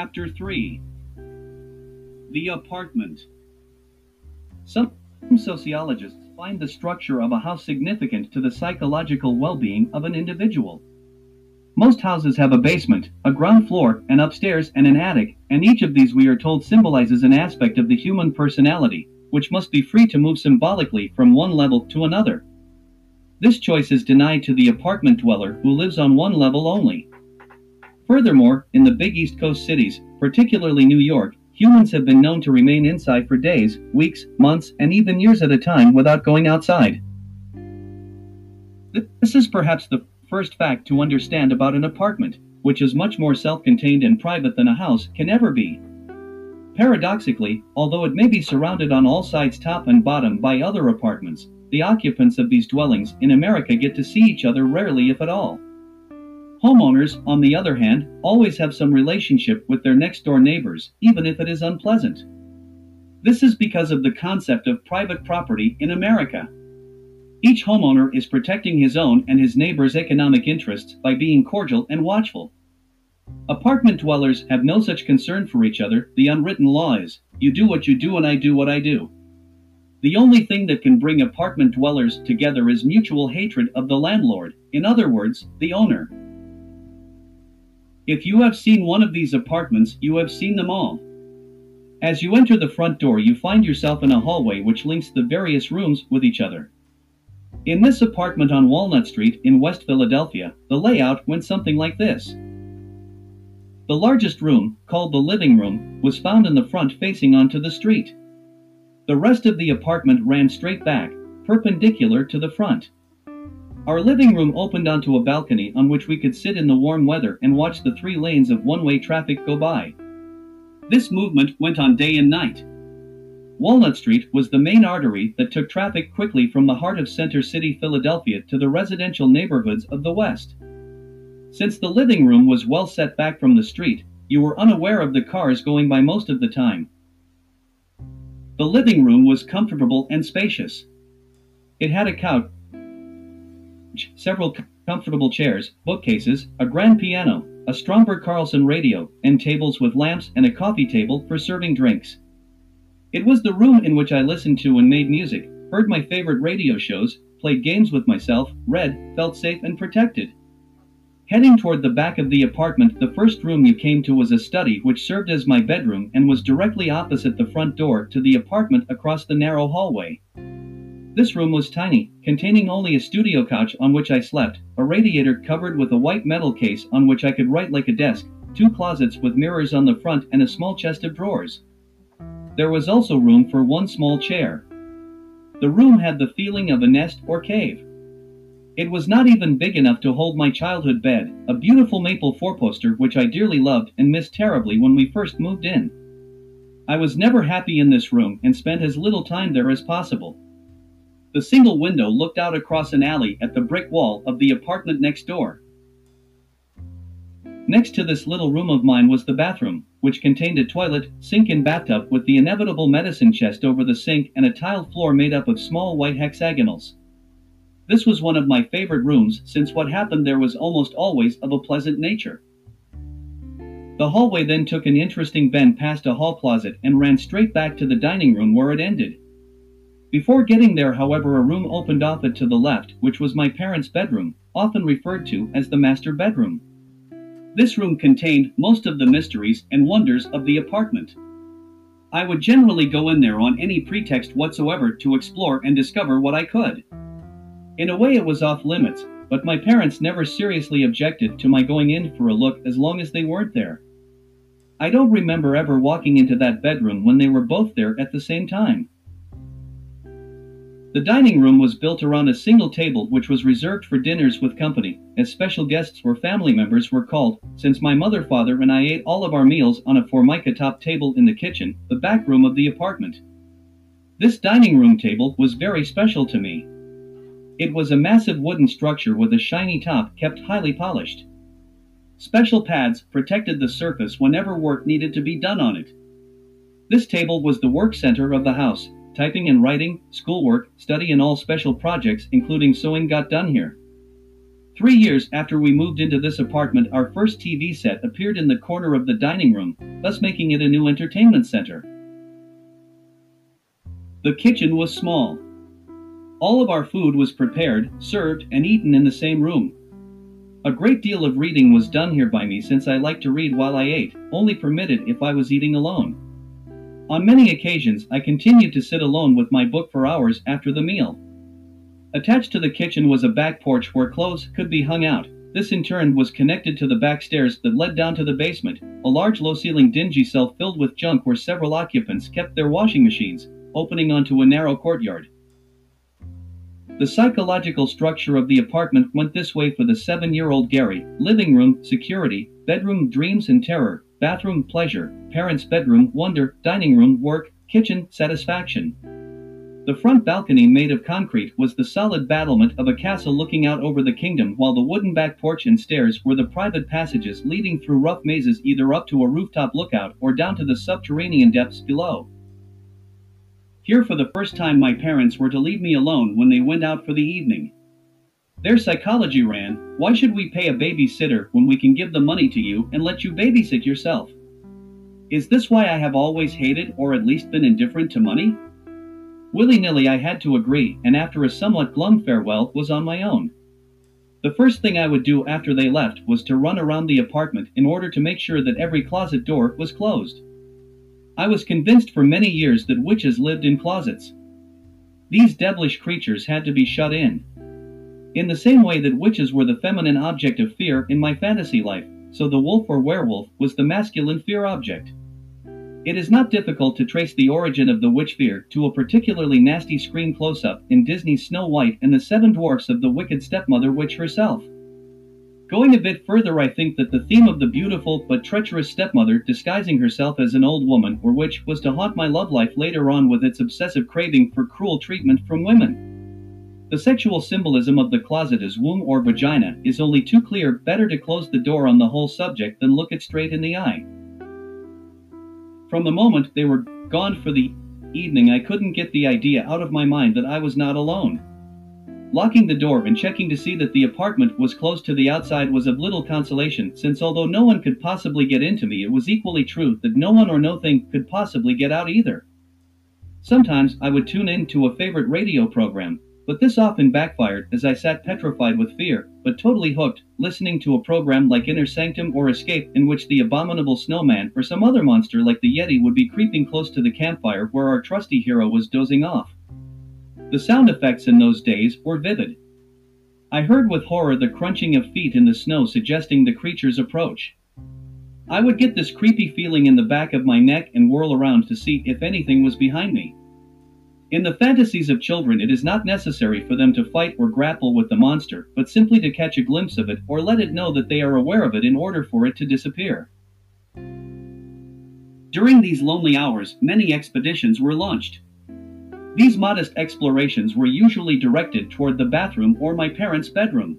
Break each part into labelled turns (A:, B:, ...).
A: Chapter 3 The Apartment Some sociologists find the structure of a house significant to the psychological well being of an individual. Most houses have a basement, a ground floor, an upstairs, and an attic, and each of these we are told symbolizes an aspect of the human personality, which must be free to move symbolically from one level to another. This choice is denied to the apartment dweller who lives on one level only. Furthermore, in the big East Coast cities, particularly New York, humans have been known to remain inside for days, weeks, months, and even years at a time without going outside. This is perhaps the first fact to understand about an apartment, which is much more self contained and private than a house can ever be. Paradoxically, although it may be surrounded on all sides top and bottom by other apartments, the occupants of these dwellings in America get to see each other rarely if at all. Homeowners, on the other hand, always have some relationship with their next door neighbors, even if it is unpleasant. This is because of the concept of private property in America. Each homeowner is protecting his own and his neighbor's economic interests by being cordial and watchful. Apartment dwellers have no such concern for each other, the unwritten law is you do what you do and I do what I do. The only thing that can bring apartment dwellers together is mutual hatred of the landlord, in other words, the owner. If you have seen one of these apartments, you have seen them all. As you enter the front door, you find yourself in a hallway which links the various rooms with each other. In this apartment on Walnut Street in West Philadelphia, the layout went something like this. The largest room, called the living room, was found in the front facing onto the street. The rest of the apartment ran straight back, perpendicular to the front. Our living room opened onto a balcony on which we could sit in the warm weather and watch the three lanes of one way traffic go by. This movement went on day and night. Walnut Street was the main artery that took traffic quickly from the heart of Center City, Philadelphia to the residential neighborhoods of the West. Since the living room was well set back from the street, you were unaware of the cars going by most of the time. The living room was comfortable and spacious. It had a couch several comfortable chairs, bookcases, a grand piano, a Stromberg Carlson radio, and tables with lamps and a coffee table for serving drinks. It was the room in which I listened to and made music, heard my favorite radio shows, played games with myself, read, felt safe and protected. Heading toward the back of the apartment, the first room you came to was a study which served as my bedroom and was directly opposite the front door to the apartment across the narrow hallway. This room was tiny, containing only a studio couch on which I slept, a radiator covered with a white metal case on which I could write like a desk, two closets with mirrors on the front, and a small chest of drawers. There was also room for one small chair. The room had the feeling of a nest or cave. It was not even big enough to hold my childhood bed, a beautiful maple four-poster which I dearly loved and missed terribly when we first moved in. I was never happy in this room and spent as little time there as possible. The single window looked out across an alley at the brick wall of the apartment next door. Next to this little room of mine was the bathroom, which contained a toilet, sink, and bathtub with the inevitable medicine chest over the sink and a tiled floor made up of small white hexagonals. This was one of my favorite rooms since what happened there was almost always of a pleasant nature. The hallway then took an interesting bend past a hall closet and ran straight back to the dining room where it ended. Before getting there, however, a room opened off it to the left, which was my parents' bedroom, often referred to as the master bedroom. This room contained most of the mysteries and wonders of the apartment. I would generally go in there on any pretext whatsoever to explore and discover what I could. In a way, it was off limits, but my parents never seriously objected to my going in for a look as long as they weren't there. I don't remember ever walking into that bedroom when they were both there at the same time. The dining room was built around a single table which was reserved for dinners with company, as special guests or family members were called, since my mother, father, and I ate all of our meals on a formica top table in the kitchen, the back room of the apartment. This dining room table was very special to me. It was a massive wooden structure with a shiny top kept highly polished. Special pads protected the surface whenever work needed to be done on it. This table was the work center of the house, Typing and writing, schoolwork, study and all special projects including sewing got done here. Three years after we moved into this apartment, our first TV set appeared in the corner of the dining room, thus making it a new entertainment center. The kitchen was small. All of our food was prepared, served, and eaten in the same room. A great deal of reading was done here by me since I liked to read while I ate, only permitted if I was eating alone. On many occasions, I continued to sit alone with my book for hours after the meal. Attached to the kitchen was a back porch where clothes could be hung out. This in turn was connected to the back stairs that led down to the basement, a large low-ceiling dingy cell filled with junk where several occupants kept their washing machines, opening onto a narrow courtyard. The psychological structure of the apartment went this way for the seven-year-old Gary, living room, security, bedroom, dreams and terror, bathroom, pleasure, parents' bedroom, wonder, dining room, work, kitchen, satisfaction. The front balcony made of concrete was the solid battlement of a castle looking out over the kingdom while the wooden back porch and stairs were the private passages leading through rough mazes either up to a rooftop lookout or down to the subterranean depths below. Here for the first time my parents were to leave me alone when they went out for the evening. Their psychology ran, why should we pay a babysitter when we can give the money to you and let you babysit yourself? Is this why I have always hated or at least been indifferent to money? Willy-nilly I had to agree, and after a somewhat glum farewell was on my own. The first thing I would do after they left was to run around the apartment in order to make sure that every closet door was closed. I was convinced for many years that witches lived in closets. These devilish creatures had to be shut in. In the same way that witches were the feminine object of fear in my fantasy life, so the wolf or werewolf was the masculine fear object. It is not difficult to trace the origin of the witch fear to a particularly nasty screen close-up in Disney's Snow White and the Seven Dwarfs of the wicked stepmother witch herself. Going a bit further I think that the theme of the beautiful but treacherous stepmother disguising herself as an old woman or witch was to haunt my love life later on with its obsessive craving for cruel treatment from women. The sexual symbolism of the closet as womb or vagina is only too clear better to close the door on the whole subject than look it straight in the eye. From the moment they were gone for the evening, I couldn't get the idea out of my mind that I was not alone. Locking the door and checking to see that the apartment was closed to the outside was of little consolation, since although no one could possibly get into me, it was equally true that no one or nothing could possibly get out either. Sometimes I would tune in to a favorite radio program, but this often backfired as I sat petrified with fear, but totally hooked, listening to a program like Inner Sanctum or Escape in which the abominable snowman or some other monster like the Yeti would be creeping close to the campfire where our trusty hero was dozing off. The sound effects in those days were vivid. I heard with horror the crunching of feet in the snow suggesting the creature's approach. I would get this creepy feeling in the back of my neck and whirl around to see if anything was behind me. In the fantasies of children, it is not necessary for them to fight or grapple with the monster, but simply to catch a glimpse of it or let it know that they are aware of it in order for it to disappear. During these lonely hours, many expeditions were launched. These modest explorations were usually directed toward the bathroom or my parents' bedroom.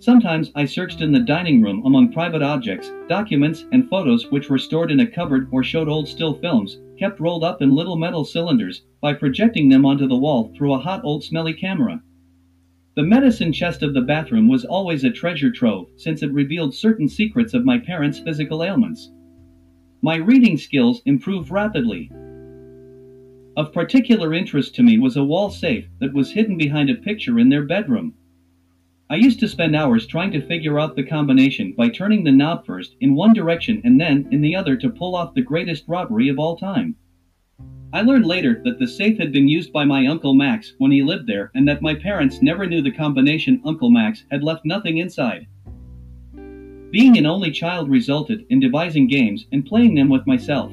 A: Sometimes I searched in the dining room among private objects, documents, and photos which were stored in a cupboard or showed old still films, kept rolled up in little metal cylinders, by projecting them onto the wall through a hot old smelly camera. The medicine chest of the bathroom was always a treasure trove, since it revealed certain secrets of my parents' physical ailments. My reading skills improved rapidly. Of particular interest to me was a wall safe that was hidden behind a picture in their bedroom. I used to spend hours trying to figure out the combination by turning the knob first in one direction and then in the other to pull off the greatest robbery of all time. I learned later that the safe had been used by my Uncle Max when he lived there and that my parents never knew the combination Uncle Max had left nothing inside. Being an only child resulted in devising games and playing them with myself.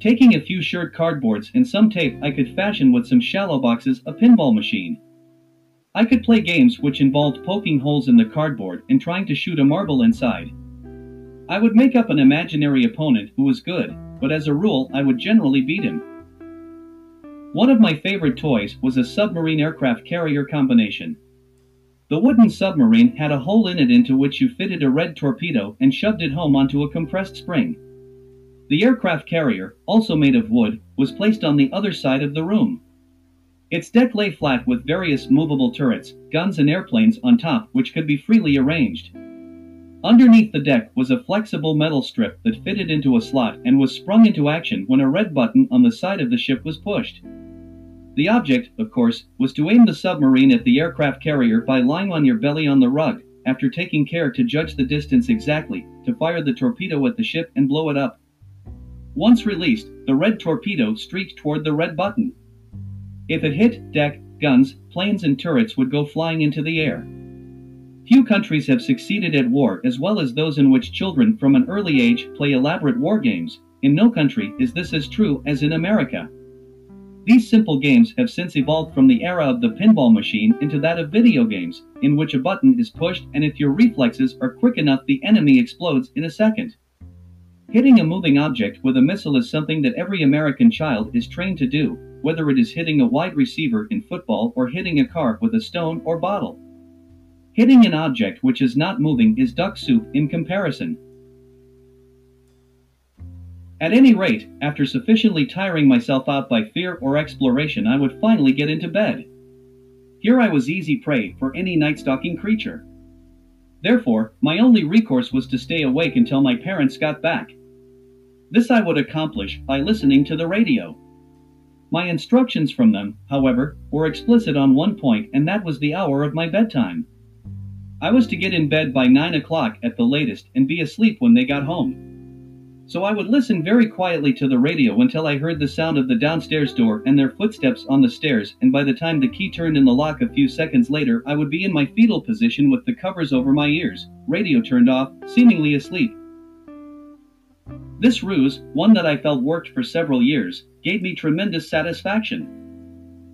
A: Taking a few short cardboards and some tape I could fashion with some shallow boxes a pinball machine. I could play games which involved poking holes in the cardboard and trying to shoot a marble inside. I would make up an imaginary opponent who was good, but as a rule I would generally beat him. One of my favorite toys was a submarine aircraft carrier combination. The wooden submarine had a hole in it into which you fitted a red torpedo and shoved it home onto a compressed spring. The aircraft carrier, also made of wood, was placed on the other side of the room. Its deck lay flat with various movable turrets, guns and airplanes on top which could be freely arranged. Underneath the deck was a flexible metal strip that fitted into a slot and was sprung into action when a red button on the side of the ship was pushed. The object, of course, was to aim the submarine at the aircraft carrier by lying on your belly on the rug, after taking care to judge the distance exactly, to fire the torpedo at the ship and blow it up. Once released, the red torpedo streaked toward the red button. If it hit, deck, guns, planes and turrets would go flying into the air. Few countries have succeeded at war as well as those in which children from an early age play elaborate war games. In no country is this as true as in America. These simple games have since evolved from the era of the pinball machine into that of video games, in which a button is pushed and if your reflexes are quick enough the enemy explodes in a second. Hitting a moving object with a missile is something that every American child is trained to do, whether it is hitting a wide receiver in football or hitting a car with a stone or bottle. Hitting an object which is not moving is duck soup in comparison. At any rate, after sufficiently tiring myself out by fear or exploration, I would finally get into bed. Here I was easy prey for any night stalking creature. Therefore, my only recourse was to stay awake until my parents got back. This I would accomplish by listening to the radio. My instructions from them, however, were explicit on one point, and that was the hour of my bedtime. I was to get in bed by 9 o'clock at the latest and be asleep when they got home. So I would listen very quietly to the radio until I heard the sound of the downstairs door and their footsteps on the stairs, and by the time the key turned in the lock a few seconds later, I would be in my fetal position with the covers over my ears, radio turned off, seemingly asleep. This ruse, one that I felt worked for several years, gave me tremendous satisfaction.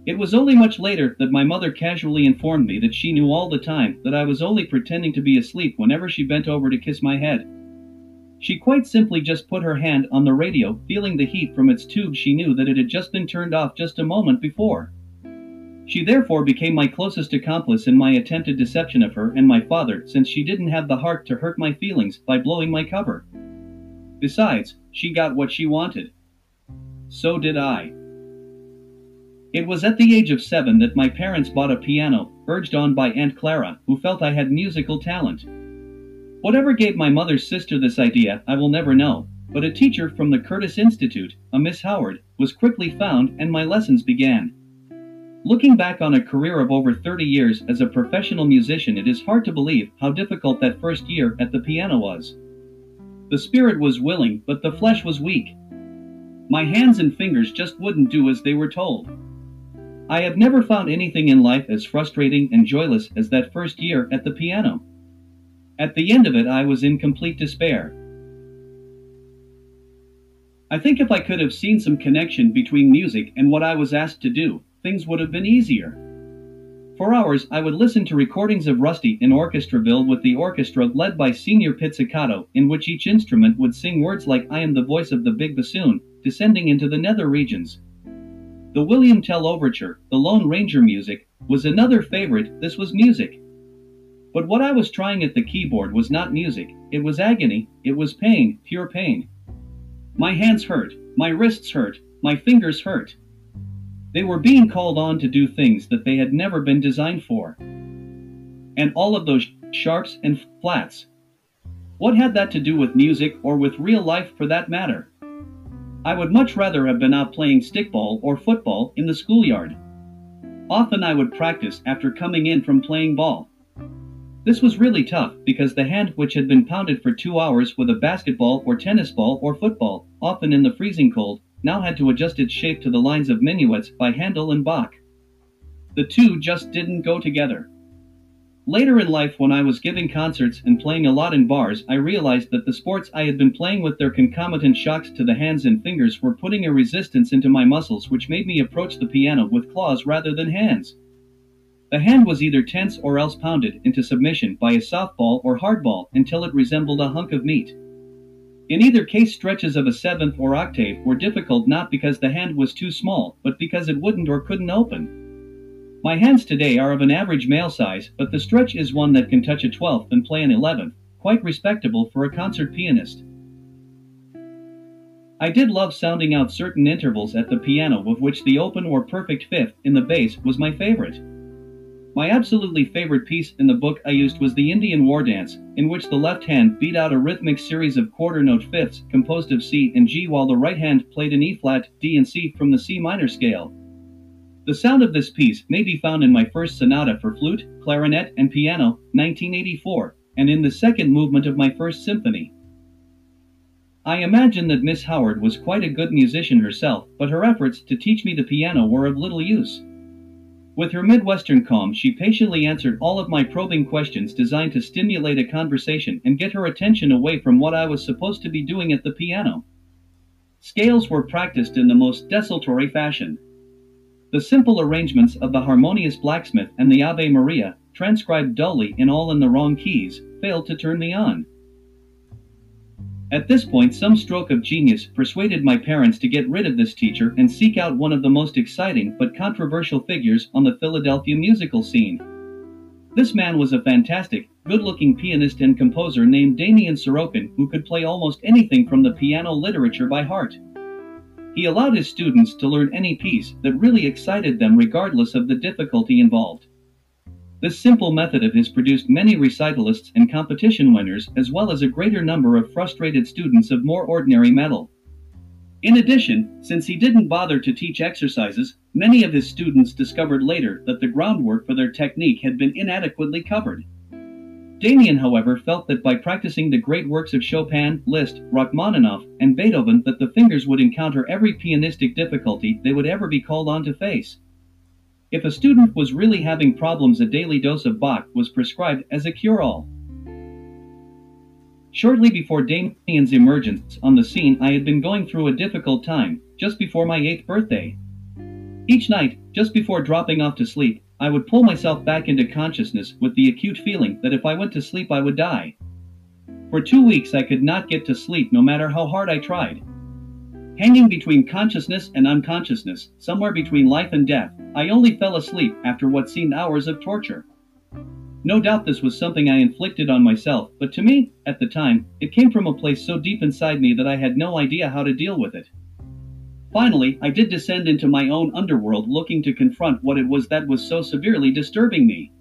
A: It was only much later that my mother casually informed me that she knew all the time that I was only pretending to be asleep whenever she bent over to kiss my head. She quite simply just put her hand on the radio, feeling the heat from its tube she knew that it had just been turned off just a moment before. She therefore became my closest accomplice in my attempted deception of her and my father since she didn't have the heart to hurt my feelings by blowing my cover. Besides, she got what she wanted. So did I. It was at the age of seven that my parents bought a piano, urged on by Aunt Clara, who felt I had musical talent. Whatever gave my mother's sister this idea, I will never know, but a teacher from the Curtis Institute, a Miss Howard, was quickly found and my lessons began. Looking back on a career of over 30 years as a professional musician, it is hard to believe how difficult that first year at the piano was. The spirit was willing, but the flesh was weak. My hands and fingers just wouldn't do as they were told. I have never found anything in life as frustrating and joyless as that first year at the piano. At the end of it, I was in complete despair. I think if I could have seen some connection between music and what I was asked to do, things would have been easier. For hours, I would listen to recordings of Rusty in Orchestraville with the orchestra led by Senior Pizzicato, in which each instrument would sing words like I am the voice of the big bassoon, descending into the nether regions. The William Tell Overture, the Lone Ranger music, was another favorite, this was music. But what I was trying at the keyboard was not music, it was agony, it was pain, pure pain. My hands hurt, my wrists hurt, my fingers hurt. They were being called on to do things that they had never been designed for. And all of those sharps and flats. What had that to do with music or with real life for that matter? I would much rather have been out playing stickball or football in the schoolyard. Often I would practice after coming in from playing ball. This was really tough because the hand which had been pounded for two hours with a basketball or tennis ball or football, often in the freezing cold, now had to adjust its shape to the lines of minuets by Handel and Bach. The two just didn't go together. Later in life, when I was giving concerts and playing a lot in bars, I realized that the sports I had been playing with their concomitant shocks to the hands and fingers were putting a resistance into my muscles which made me approach the piano with claws rather than hands. The hand was either tense or else pounded into submission by a softball or hardball until it resembled a hunk of meat. In either case, stretches of a seventh or octave were difficult not because the hand was too small, but because it wouldn't or couldn't open. My hands today are of an average male size, but the stretch is one that can touch a twelfth and play an eleventh, quite respectable for a concert pianist. I did love sounding out certain intervals at the piano of which the open or perfect fifth in the bass was my favorite. My absolutely favorite piece in the book I used was the Indian War Dance, in which the left hand beat out a rhythmic series of quarter note fifths composed of C and G while the right hand played an E flat, D and C from the C minor scale. The sound of this piece may be found in my first sonata for flute, clarinet, and piano, 1984, and in the second movement of my first symphony. I imagine that Miss Howard was quite a good musician herself, but her efforts to teach me the piano were of little use. With her Midwestern calm, she patiently answered all of my probing questions designed to stimulate a conversation and get her attention away from what I was supposed to be doing at the piano. Scales were practiced in the most desultory fashion. The simple arrangements of the harmonious blacksmith and the Ave Maria, transcribed dully in all in the wrong keys, failed to turn me on. At this point, some stroke of genius persuaded my parents to get rid of this teacher and seek out one of the most exciting but controversial figures on the Philadelphia musical scene. This man was a fantastic, good looking pianist and composer named Damian Sorokin who could play almost anything from the piano literature by heart. He allowed his students to learn any piece that really excited them regardless of the difficulty involved. This simple method of his produced many recitalists and competition winners as well as a greater number of frustrated students of more ordinary metal. In addition, since he didn't bother to teach exercises, many of his students discovered later that the groundwork for their technique had been inadequately covered. Damian, however, felt that by practicing the great works of Chopin, Liszt, Rachmaninoff, and Beethoven that the fingers would encounter every pianistic difficulty they would ever be called on to face. If a student was really having problems, a daily dose of Bach was prescribed as a cure all. Shortly before Damian's emergence on the scene, I had been going through a difficult time, just before my eighth birthday. Each night, just before dropping off to sleep, I would pull myself back into consciousness with the acute feeling that if I went to sleep, I would die. For two weeks, I could not get to sleep no matter how hard I tried. Hanging between consciousness and unconsciousness, somewhere between life and death, I only fell asleep after what seemed hours of torture. No doubt this was something I inflicted on myself, but to me, at the time, it came from a place so deep inside me that I had no idea how to deal with it. Finally, I did descend into my own underworld looking to confront what it was that was so severely disturbing me.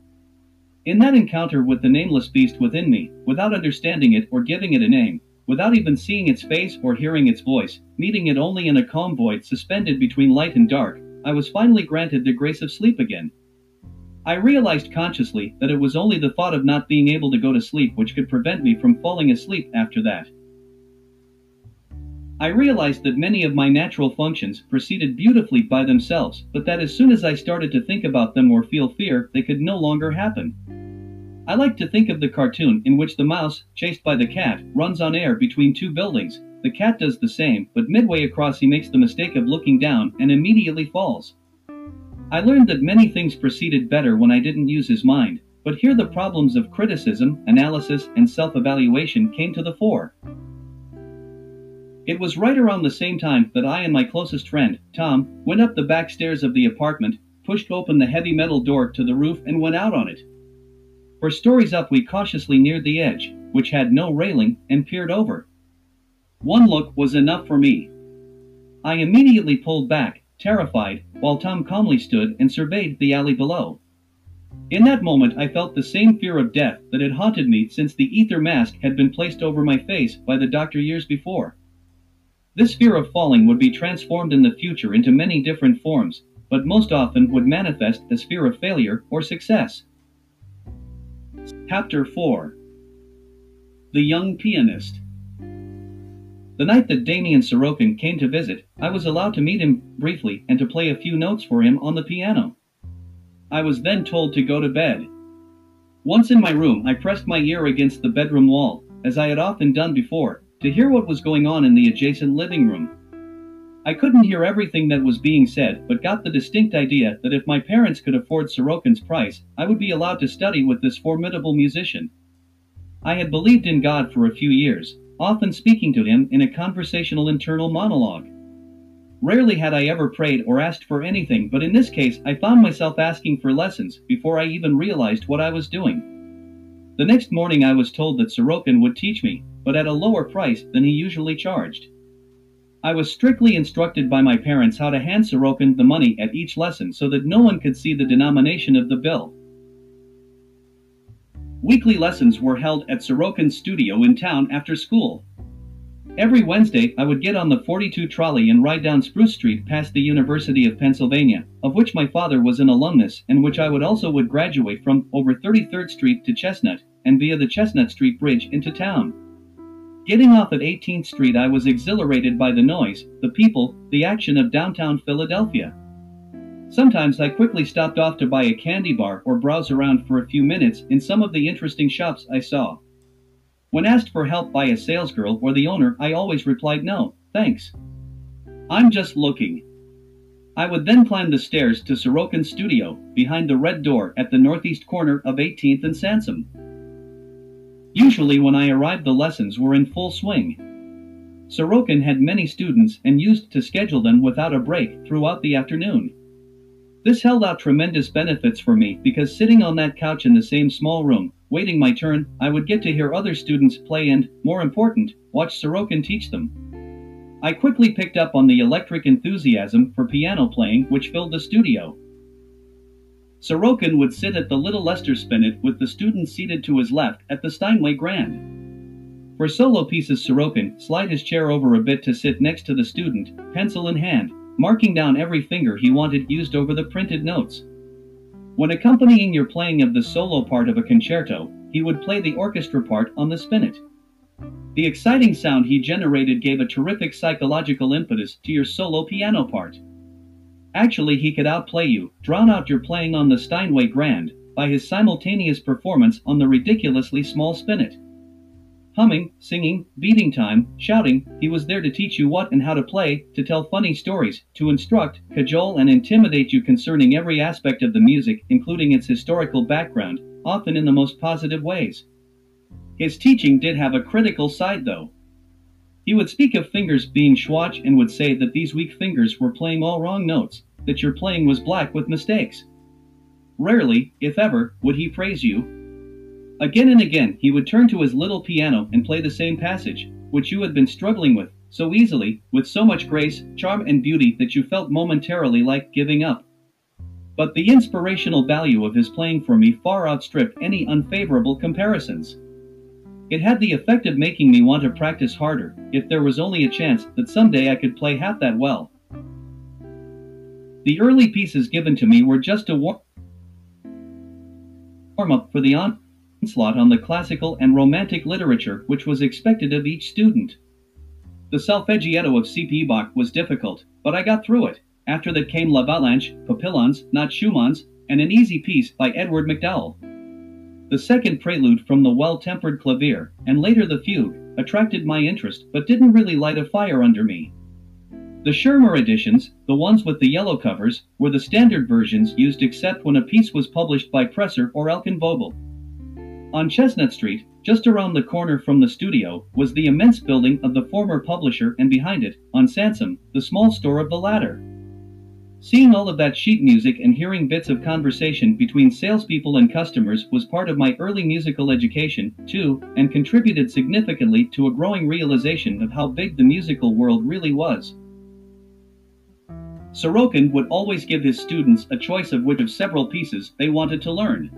A: In that encounter with the nameless beast within me, without understanding it or giving it a name, without even seeing its face or hearing its voice, meeting it only in a calm void suspended between light and dark, I was finally granted the grace of sleep again. I realized consciously that it was only the thought of not being able to go to sleep which could prevent me from falling asleep after that. I realized that many of my natural functions proceeded beautifully by themselves, but that as soon as I started to think about them or feel fear, they could no longer happen. I like to think of the cartoon in which the mouse, chased by the cat, runs on air between two buildings, the cat does the same, but midway across he makes the mistake of looking down and immediately falls. I learned that many things proceeded better when I didn't use his mind, but here the problems of criticism, analysis, and self evaluation came to the fore. It was right around the same time that I and my closest friend, Tom, went up the back stairs of the apartment, pushed open the heavy metal door to the roof, and went out on it. For stories up, we cautiously neared the edge, which had no railing, and peered over. One look was enough for me. I immediately pulled back, terrified, while Tom calmly stood and surveyed the alley below. In that moment, I felt the same fear of death that had haunted me since the ether mask had been placed over my face by the doctor years before. This fear of falling would be transformed in the future into many different forms, but most often would manifest as fear of failure or success. Chapter 4 The Young Pianist the night that Damian Sorokin came to visit, I was allowed to meet him briefly and to play a few notes for him on the piano. I was then told to go to bed. Once in my room, I pressed my ear against the bedroom wall, as I had often done before, to hear what was going on in the adjacent living room. I couldn't hear everything that was being said, but got the distinct idea that if my parents could afford Sorokin's price, I would be allowed to study with this formidable musician. I had believed in God for a few years, often speaking to him in a conversational internal monologue. Rarely had I ever prayed or asked for anything, but in this case I found myself asking for lessons before I even realized what I was doing. The next morning I was told that Sorokin would teach me, but at a lower price than he usually charged. I was strictly instructed by my parents how to hand Sorokin the money at each lesson so that no one could see the denomination of the bill. Weekly lessons were held at Sorokin's studio in town after school. Every Wednesday, I would get on the 42 trolley and ride down Spruce Street past the University of Pennsylvania, of which my father was an alumnus and which I would also would graduate from, over 33rd Street to Chestnut, and via the Chestnut Street Bridge into town. Getting off at 18th Street, I was exhilarated by the noise, the people, the action of downtown Philadelphia. Sometimes I quickly stopped off to buy a candy bar or browse around for a few minutes in some of the interesting shops I saw. When asked for help by a salesgirl or the owner, I always replied no, thanks. I'm just looking. I would then climb the stairs to Sorokin's studio, behind the red door at the northeast corner of 18th and Sansom. Usually when I arrived the lessons were in full swing. Sorokin had many students and used to schedule them without a break throughout the afternoon. This held out tremendous benefits for me because sitting on that couch in the same small room, waiting my turn, I would get to hear other students play and, more important, watch Sorokin teach them. I quickly picked up on the electric enthusiasm for piano playing which filled the studio. Sorokin would sit at the little Lester spinet with the students seated to his left at the Steinway Grand. For solo pieces Sorokin slide his chair over a bit to sit next to the student, pencil in hand, marking down every finger he wanted used over the printed notes. When accompanying your playing of the solo part of a concerto, he would play the orchestra part on the spinet. The exciting sound he generated gave a terrific psychological impetus to your solo piano part. Actually, he could outplay you, drown out your playing on the Steinway Grand, by his simultaneous performance on the ridiculously small spinet. Humming, singing, beating time, shouting, he was there to teach you what and how to play, to tell funny stories, to instruct, cajole, and intimidate you concerning every aspect of the music, including its historical background, often in the most positive ways. His teaching did have a critical side, though. He would speak of fingers being schwach and would say that these weak fingers were playing all wrong notes, that your playing was black with mistakes. Rarely, if ever, would he praise you, Again and again, he would turn to his little piano and play the same passage, which you had been struggling with, so easily, with so much grace, charm, and beauty that you felt momentarily like giving up. But the inspirational value of his playing for me far outstripped any unfavorable comparisons. It had the effect of making me want to practice harder, if there was only a chance that someday I could play half that well. The early pieces given to me were just a warm up for the onslaught on the classical and romantic literature which was expected of each student. The solfeggietto of C.P. Bach was difficult, but I got through it. After that came L'Avalanche, Papillons, not Schumann's, and an easy piece by Edward MacDowell. The second prelude from the well-tempered clavier, and later the fugue, attracted my interest but didn't really light a fire under me. The Schirmer editions, the ones with the yellow covers, were the standard versions used except when a piece was published by Presser or Elkan-Vogel. On Chestnut Street, just around the corner from the studio, was the immense building of the former publisher and behind it, on Sansom, the small store of the latter. Seeing all of that sheet music and hearing bits of conversation between salespeople and customers was part of my early musical education, too, and contributed significantly to a growing realization of how big the musical world really was. Sorokin would always give his students a choice of which of several pieces they wanted to learn.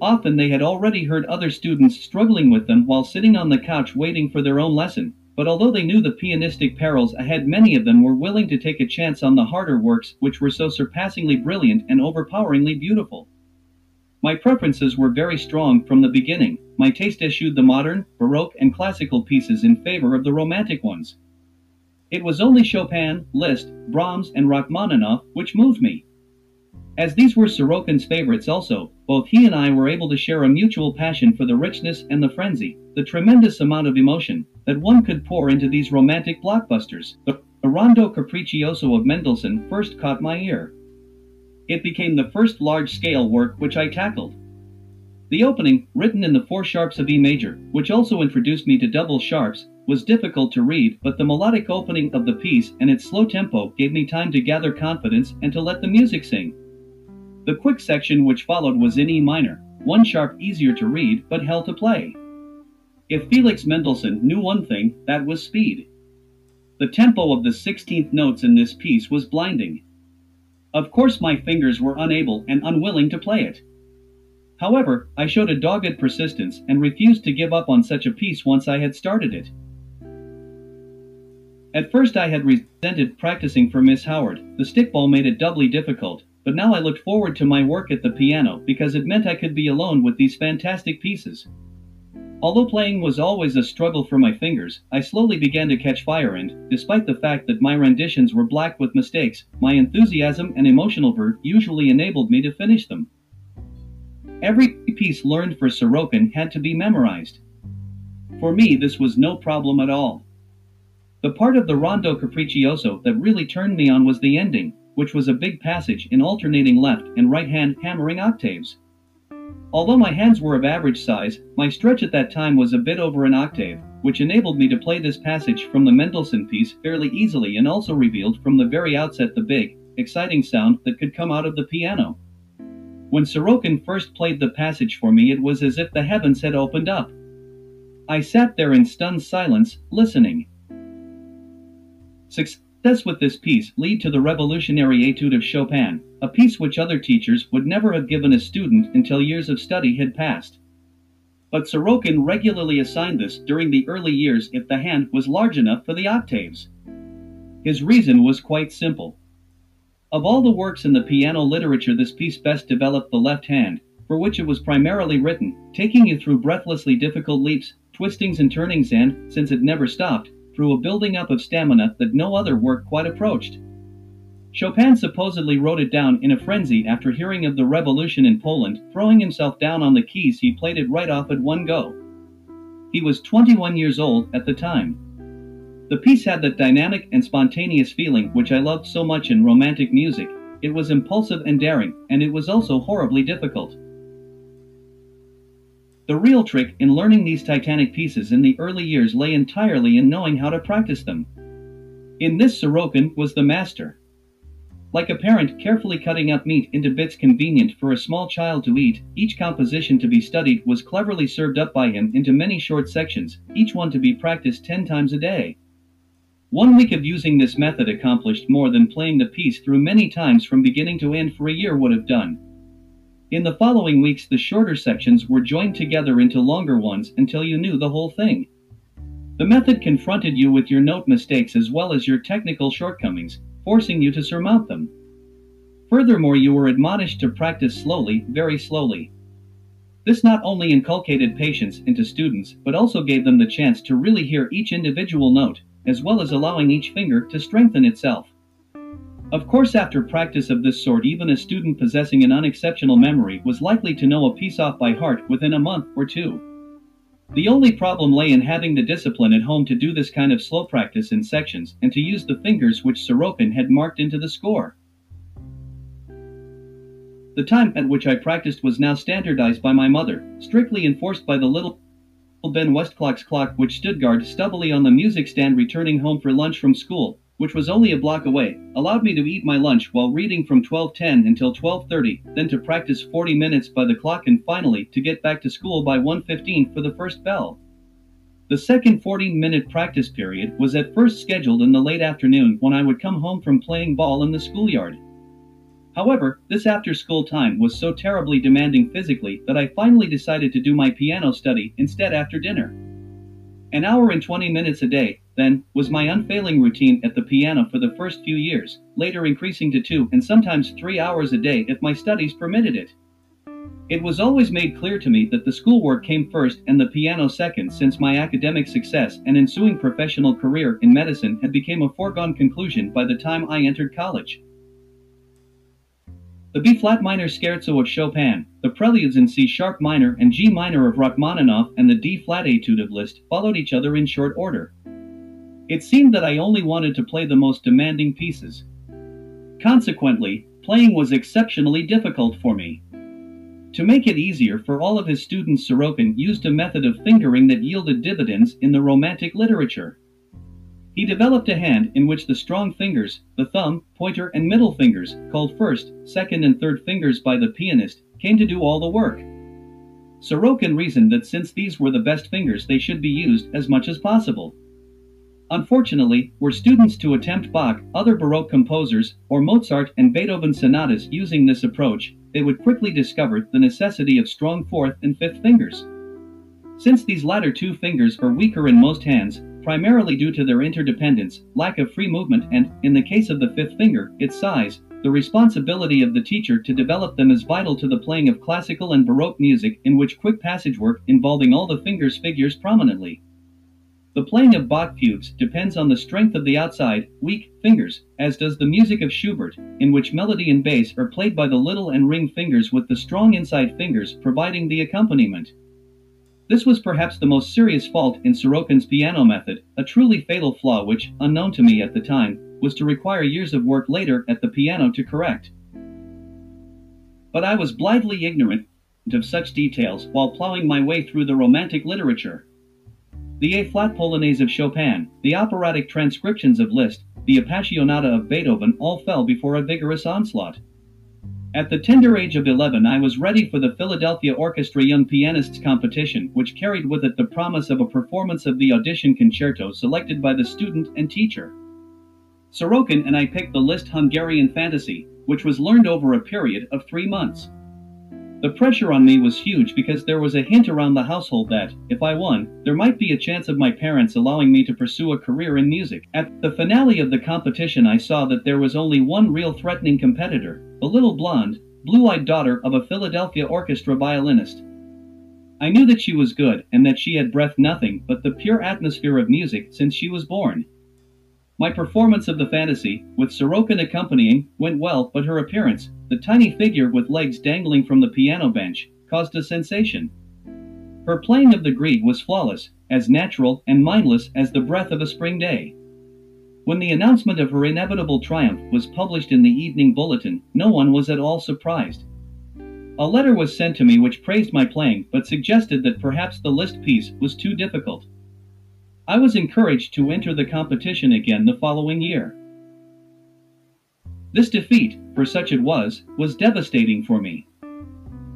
A: Often they had already heard other students struggling with them while sitting on the couch waiting for their own lesson, but although they knew the pianistic perils ahead, many of them were willing to take a chance on the harder works which were so surpassingly brilliant and overpoweringly beautiful. My preferences were very strong from the beginning. My taste eschewed the modern, Baroque, and classical pieces in favor of the romantic ones. It was only Chopin, Liszt, Brahms, and Rachmaninoff which moved me. As these were Sorokin's favorites also, both he and I were able to share a mutual passion for the richness and the frenzy, the tremendous amount of emotion that one could pour into these romantic blockbusters. The, Rondo Capriccioso of Mendelssohn first caught my ear. It became the first large-scale work which I tackled. The opening, written in the four sharps of E major, which also introduced me to double sharps, was difficult to read, but the melodic opening of the piece and its slow tempo gave me time to gather confidence and to let the music sing. The quick section which followed was in E minor, one sharp easier to read but hell to play. If Felix Mendelssohn knew one thing, that was speed. The tempo of the 16th notes in this piece was blinding. Of course, my fingers were unable and unwilling to play it. However, I showed a dogged persistence and refused to give up on such a piece once I had started it. At first I had resented practicing for Miss Howard, the stickball made it doubly difficult, but now I looked forward to my work at the piano because it meant I could be alone with these fantastic pieces. Although playing was always a struggle for my fingers, I slowly began to catch fire and, despite the fact that my renditions were black with mistakes, my enthusiasm and emotional verve usually enabled me to finish them. Every piece learned for Sorokin had to be memorized. For me this was no problem at all. The part of the Rondo Capriccioso that really turned me on was the ending, which was a big passage in alternating left and right hand hammering octaves. Although my hands were of average size, my stretch at that time was a bit over an octave, which enabled me to play this passage from the Mendelssohn piece fairly easily and also revealed from the very outset the big, exciting sound that could come out of the piano. When Sorokin first played the passage for me, it was as if the heavens had opened up. I sat there in stunned silence, listening. Success with this piece lead to the revolutionary etude of Chopin, a piece which other teachers would never have given a student until years of study had passed. But Sorokin regularly assigned this during the early years if the hand was large enough for the octaves. His reason was quite simple. Of all the works in the piano literature this piece best developed the left hand, for which it was primarily written, taking you through breathlessly difficult leaps, twistings and turnings and, since it never stopped, through a building up of stamina that no other work quite approached. Chopin supposedly wrote it down in a frenzy after hearing of the revolution in Poland, throwing himself down on the keys he played it right off at one go. He was 21 years old at the time. The piece had that dynamic and spontaneous feeling which I loved so much in romantic music. It was impulsive and daring, and it was also horribly difficult. The real trick in learning these titanic pieces in the early years lay entirely in knowing how to practice them. In this Sorokin was the master. Like a parent carefully cutting up meat into bits convenient for a small child to eat, each composition to be studied was cleverly served up by him into many short sections, each one to be practiced ten times a day. One week of using this method accomplished more than playing the piece through many times from beginning to end for a year would have done. In the following weeks the shorter sections were joined together into longer ones until you knew the whole thing. The method confronted you with your note mistakes as well as your technical shortcomings, forcing you to surmount them. Furthermore, you were admonished to practice slowly, very slowly. This not only inculcated patience into students, but also gave them the chance to really hear each individual note, as well as allowing each finger to strengthen itself. Of course after practice of this sort even a student possessing an unexceptional memory was likely to know a piece off by heart within a month or two. The only problem lay in having the discipline at home to do this kind of slow practice in sections and to use the fingers which Sorokin had marked into the score. The time at which I practiced was now standardized by my mother, strictly enforced by the little Ben Westclox clock which stood guard stubbily on the music stand returning home for lunch from school, which was only a block away, allowed me to eat my lunch while reading from 12:10 until 12:30, then to practice 40 minutes by the clock and finally to get back to school by 1:15 for the first bell. The second 40-minute practice period was at first scheduled in the late afternoon when I would come home from playing ball in the schoolyard. However, this after-school time was so terribly demanding physically that I finally decided to do my piano study instead after dinner. An hour and 20 minutes a day, then, was my unfailing routine at the piano for the first few years, later increasing to two and sometimes three hours a day if my studies permitted it. It was always made clear to me that the schoolwork came first and the piano second since my academic success and ensuing professional career in medicine had become a foregone conclusion by the time I entered college. The B-flat minor scherzo of Chopin, the preludes in C-sharp minor and G minor of Rachmaninoff and the D-flat etude of Liszt followed each other in short order. It seemed that I only wanted to play the most demanding pieces. Consequently, playing was exceptionally difficult for me. To make it easier for all of his students Sorokin used a method of fingering that yielded dividends in the Romantic literature. He developed a hand in which the strong fingers, the thumb, pointer, and middle fingers, called first, second, and third fingers by the pianist, came to do all the work. Sorokin reasoned that since these were the best fingers they should be used as much as possible. unfortunately, were students to attempt Bach, other Baroque composers, or Mozart and Beethoven sonatas using this approach, they would quickly discover the necessity of strong fourth and fifth fingers. Since these latter two fingers are weaker in most hands, primarily due to their interdependence, lack of free movement, and, in the case of the fifth finger, its size, the responsibility of the teacher to develop them is vital to the playing of classical and Baroque music in which quick passage work involving all the fingers figures prominently. The playing of Bach fugues depends on the strength of the outside, weak, fingers, as does the music of Schubert, in which melody and bass are played by the little and ring fingers with the strong inside fingers providing the accompaniment. This was perhaps the most serious fault in Sorokin's piano method, a truly fatal flaw which, unknown to me at the time, was to require years of work later at the piano to correct. But I was blithely ignorant of such details while plowing my way through the Romantic literature the A-flat Polonaise of Chopin, the operatic transcriptions of Liszt, the Appassionata of Beethoven all fell before a vigorous onslaught. At the tender age of 11 I was ready for the Philadelphia Orchestra Young Pianists competition, which carried with it the promise of a performance of the audition concerto selected by the student and teacher. Sorokin and I picked the Liszt Hungarian Fantasy, which was learned over a period of three months. The pressure on me was huge because there was a hint around the household that, if I won, there might be a chance of my parents allowing me to pursue a career in music. At the finale of the competition, I saw that there was only one real threatening competitor a little blonde, blue eyed daughter of a Philadelphia orchestra violinist. I knew that she was good and that she had breathed nothing but the pure atmosphere of music since she was born. My performance of the fantasy, with Sorokin accompanying, went well, but her appearance, the tiny figure with legs dangling from the piano bench, caused a sensation. Her playing of the Grieg was flawless, as natural and mindless as the breath of a spring day. When the announcement of her inevitable triumph was published in the evening bulletin, no one was at all surprised. A letter was sent to me which praised my playing but suggested that perhaps the Liszt piece was too difficult. I was encouraged to enter the competition again the following year. This defeat, for such it was, was devastating for me.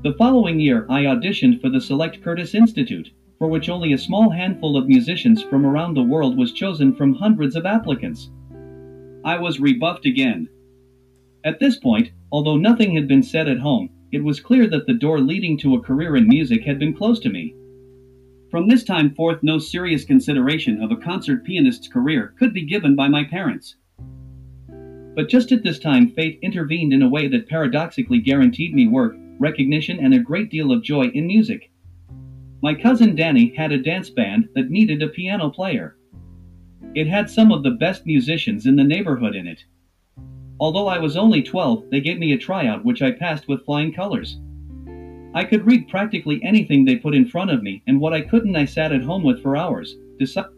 A: The following year I auditioned for the Select Curtis Institute, for which only a small handful of musicians from around the world was chosen from hundreds of applicants. I was rebuffed again. At this point, although nothing had been said at home, it was clear that the door leading to a career in music had been closed to me. From this time forth, no serious consideration of a concert pianist's career could be given by my parents. But just at this time, fate intervened in a way that paradoxically guaranteed me work, recognition, and a great deal of joy in music. My cousin Danny had a dance band that needed a piano player. It had some of the best musicians in the neighborhood in it. Although I was only 12, they gave me a tryout which I passed with flying colors. I could read practically anything they put in front of me, and what I couldn't I sat at home with for hours, deciding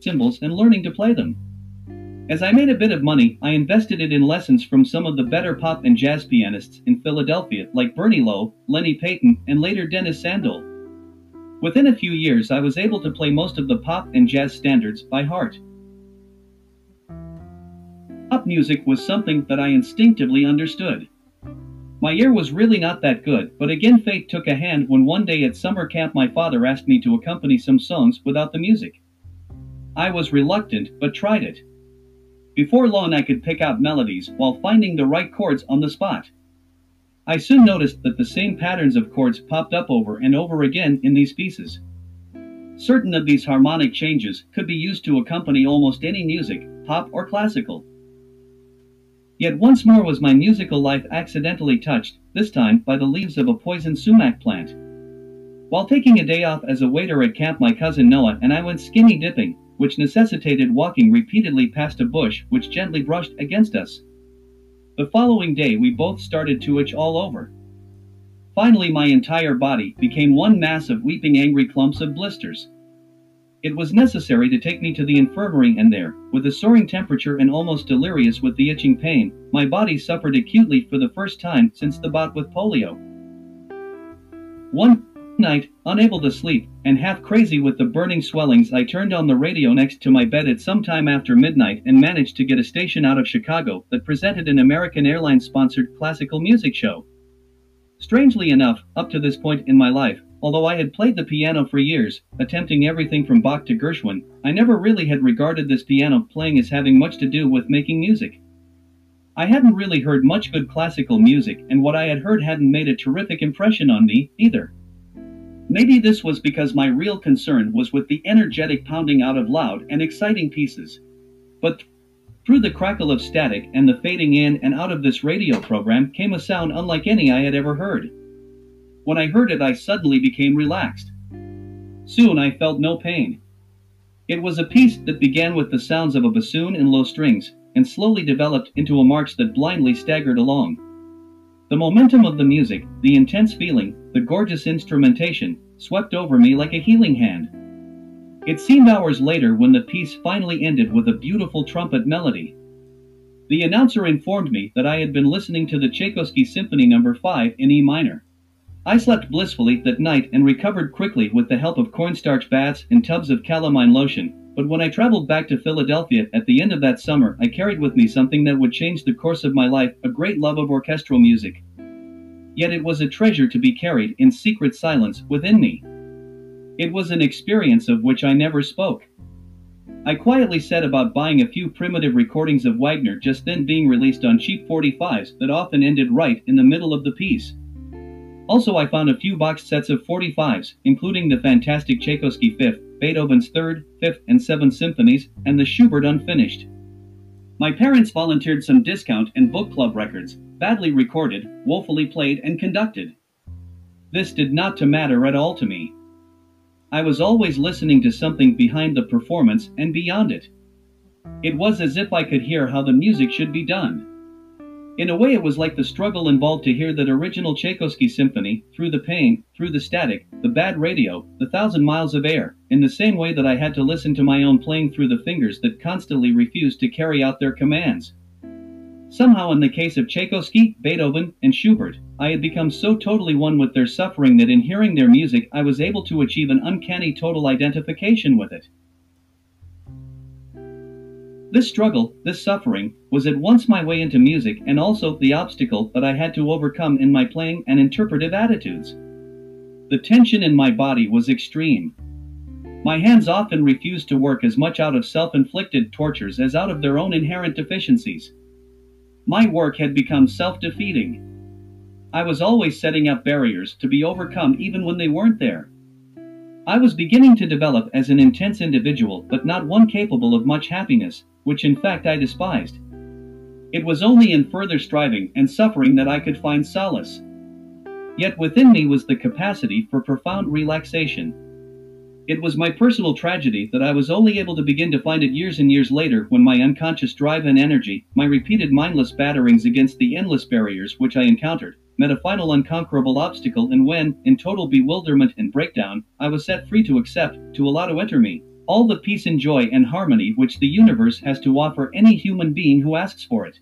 A: symbols and learning to play them. As I made a bit of money, I invested it in lessons from some of the better pop and jazz pianists in Philadelphia, like Bernie Lowe, Lenny Payton, and later Dennis Sandole. Within a few years, I was able to play most of the pop and jazz standards by heart. Pop music was something that I instinctively understood. My ear was really not that good, but again fate took a hand when one day at summer camp my father asked me to accompany some songs without the music. I was reluctant, but tried it. Before long I could pick out melodies while finding the right chords on the spot. I soon noticed that the same patterns of chords popped up over and over again in these pieces. Certain of these harmonic changes could be used to accompany almost any music, pop or classical. Yet once more was my musical life accidentally touched, this time by the leaves of a poison sumac plant. While taking a day off as a waiter at camp, my cousin Noah and I went skinny dipping, which necessitated walking repeatedly past a bush which gently brushed against us. The following day, we both started to itch all over. Finally, my entire body became one mass of weeping angry clumps of blisters. It was necessary to take me to the infirmary and there, with a soaring temperature and almost delirious with the itching pain, my body suffered acutely for the first time since the bout with polio. One night, unable to sleep, and half crazy with the burning swellings, I turned on the radio next to my bed at some time after midnight and managed to get a station out of Chicago that presented an American Airlines sponsored classical music show. Strangely enough, up to this point in my life, Although I had played the piano for years, attempting everything from Bach to Gershwin, I never really had regarded this piano playing as having much to do with making music. I hadn't really heard much good classical music, and what I had heard hadn't made a terrific impression on me, either. Maybe this was because my real concern was with the energetic pounding out of loud and exciting pieces. But through the crackle of static and the fading in and out of this radio program came a sound unlike any I had ever heard. When I heard it, I suddenly became relaxed. Soon I felt no pain. It was a piece that began with the sounds of a bassoon in low strings and slowly developed into a march that blindly staggered along. The momentum of the music, the intense feeling, the gorgeous instrumentation, swept over me like a healing hand. It seemed hours later when the piece finally ended with a beautiful trumpet melody. The announcer informed me that I had been listening to the Tchaikovsky Symphony No. 5 in E minor. I slept blissfully that night and recovered quickly with the help of cornstarch baths and tubs of calamine lotion. But when I traveled back to Philadelphia at the end of that summer, I carried with me something that would change the course of my life a great love of orchestral music. Yet it was a treasure to be carried in secret silence within me. It was an experience of which I never spoke. I quietly set about buying a few primitive recordings of Wagner just then being released on cheap 45s that often ended right in the middle of the piece. Also, I found a few boxed sets of 45s, including the fantastic Tchaikovsky 5th, Beethoven's 3rd, 5th, and 7th symphonies, and the Schubert Unfinished. My parents volunteered some discount and book club records, badly recorded, woefully played, and conducted. This did not to matter at all to me. I was always listening to something behind the performance and beyond it. It was as if I could hear how the music should be done. In a way, it was like the struggle involved to hear that original Tchaikovsky symphony, through the pain, through the static, the bad radio, the thousand miles of air, in the same way that I had to listen to my own playing through the fingers that constantly refused to carry out their commands. Somehow, in the case of Tchaikovsky, Beethoven, and Schubert, I had become so totally one with their suffering that in hearing their music, I was able to achieve an uncanny total identification with it. This struggle, this suffering, was at once my way into music and also the obstacle that I had to overcome in my playing and interpretive attitudes. The tension in my body was extreme. My hands often refused to work as much out of self inflicted tortures as out of their own inherent deficiencies. My work had become self defeating. I was always setting up barriers to be overcome even when they weren't there. I was beginning to develop as an intense individual, but not one capable of much happiness, which in fact I despised. It was only in further striving and suffering that I could find solace. Yet within me was the capacity for profound relaxation. It was my personal tragedy that I was only able to begin to find it years and years later when my unconscious drive and energy, my repeated mindless batterings against the endless barriers which I encountered, met a final unconquerable obstacle and when, in total bewilderment and breakdown, I was set free to accept, to allow to enter me, all the peace and joy and harmony which the universe has to offer any human being who asks for it.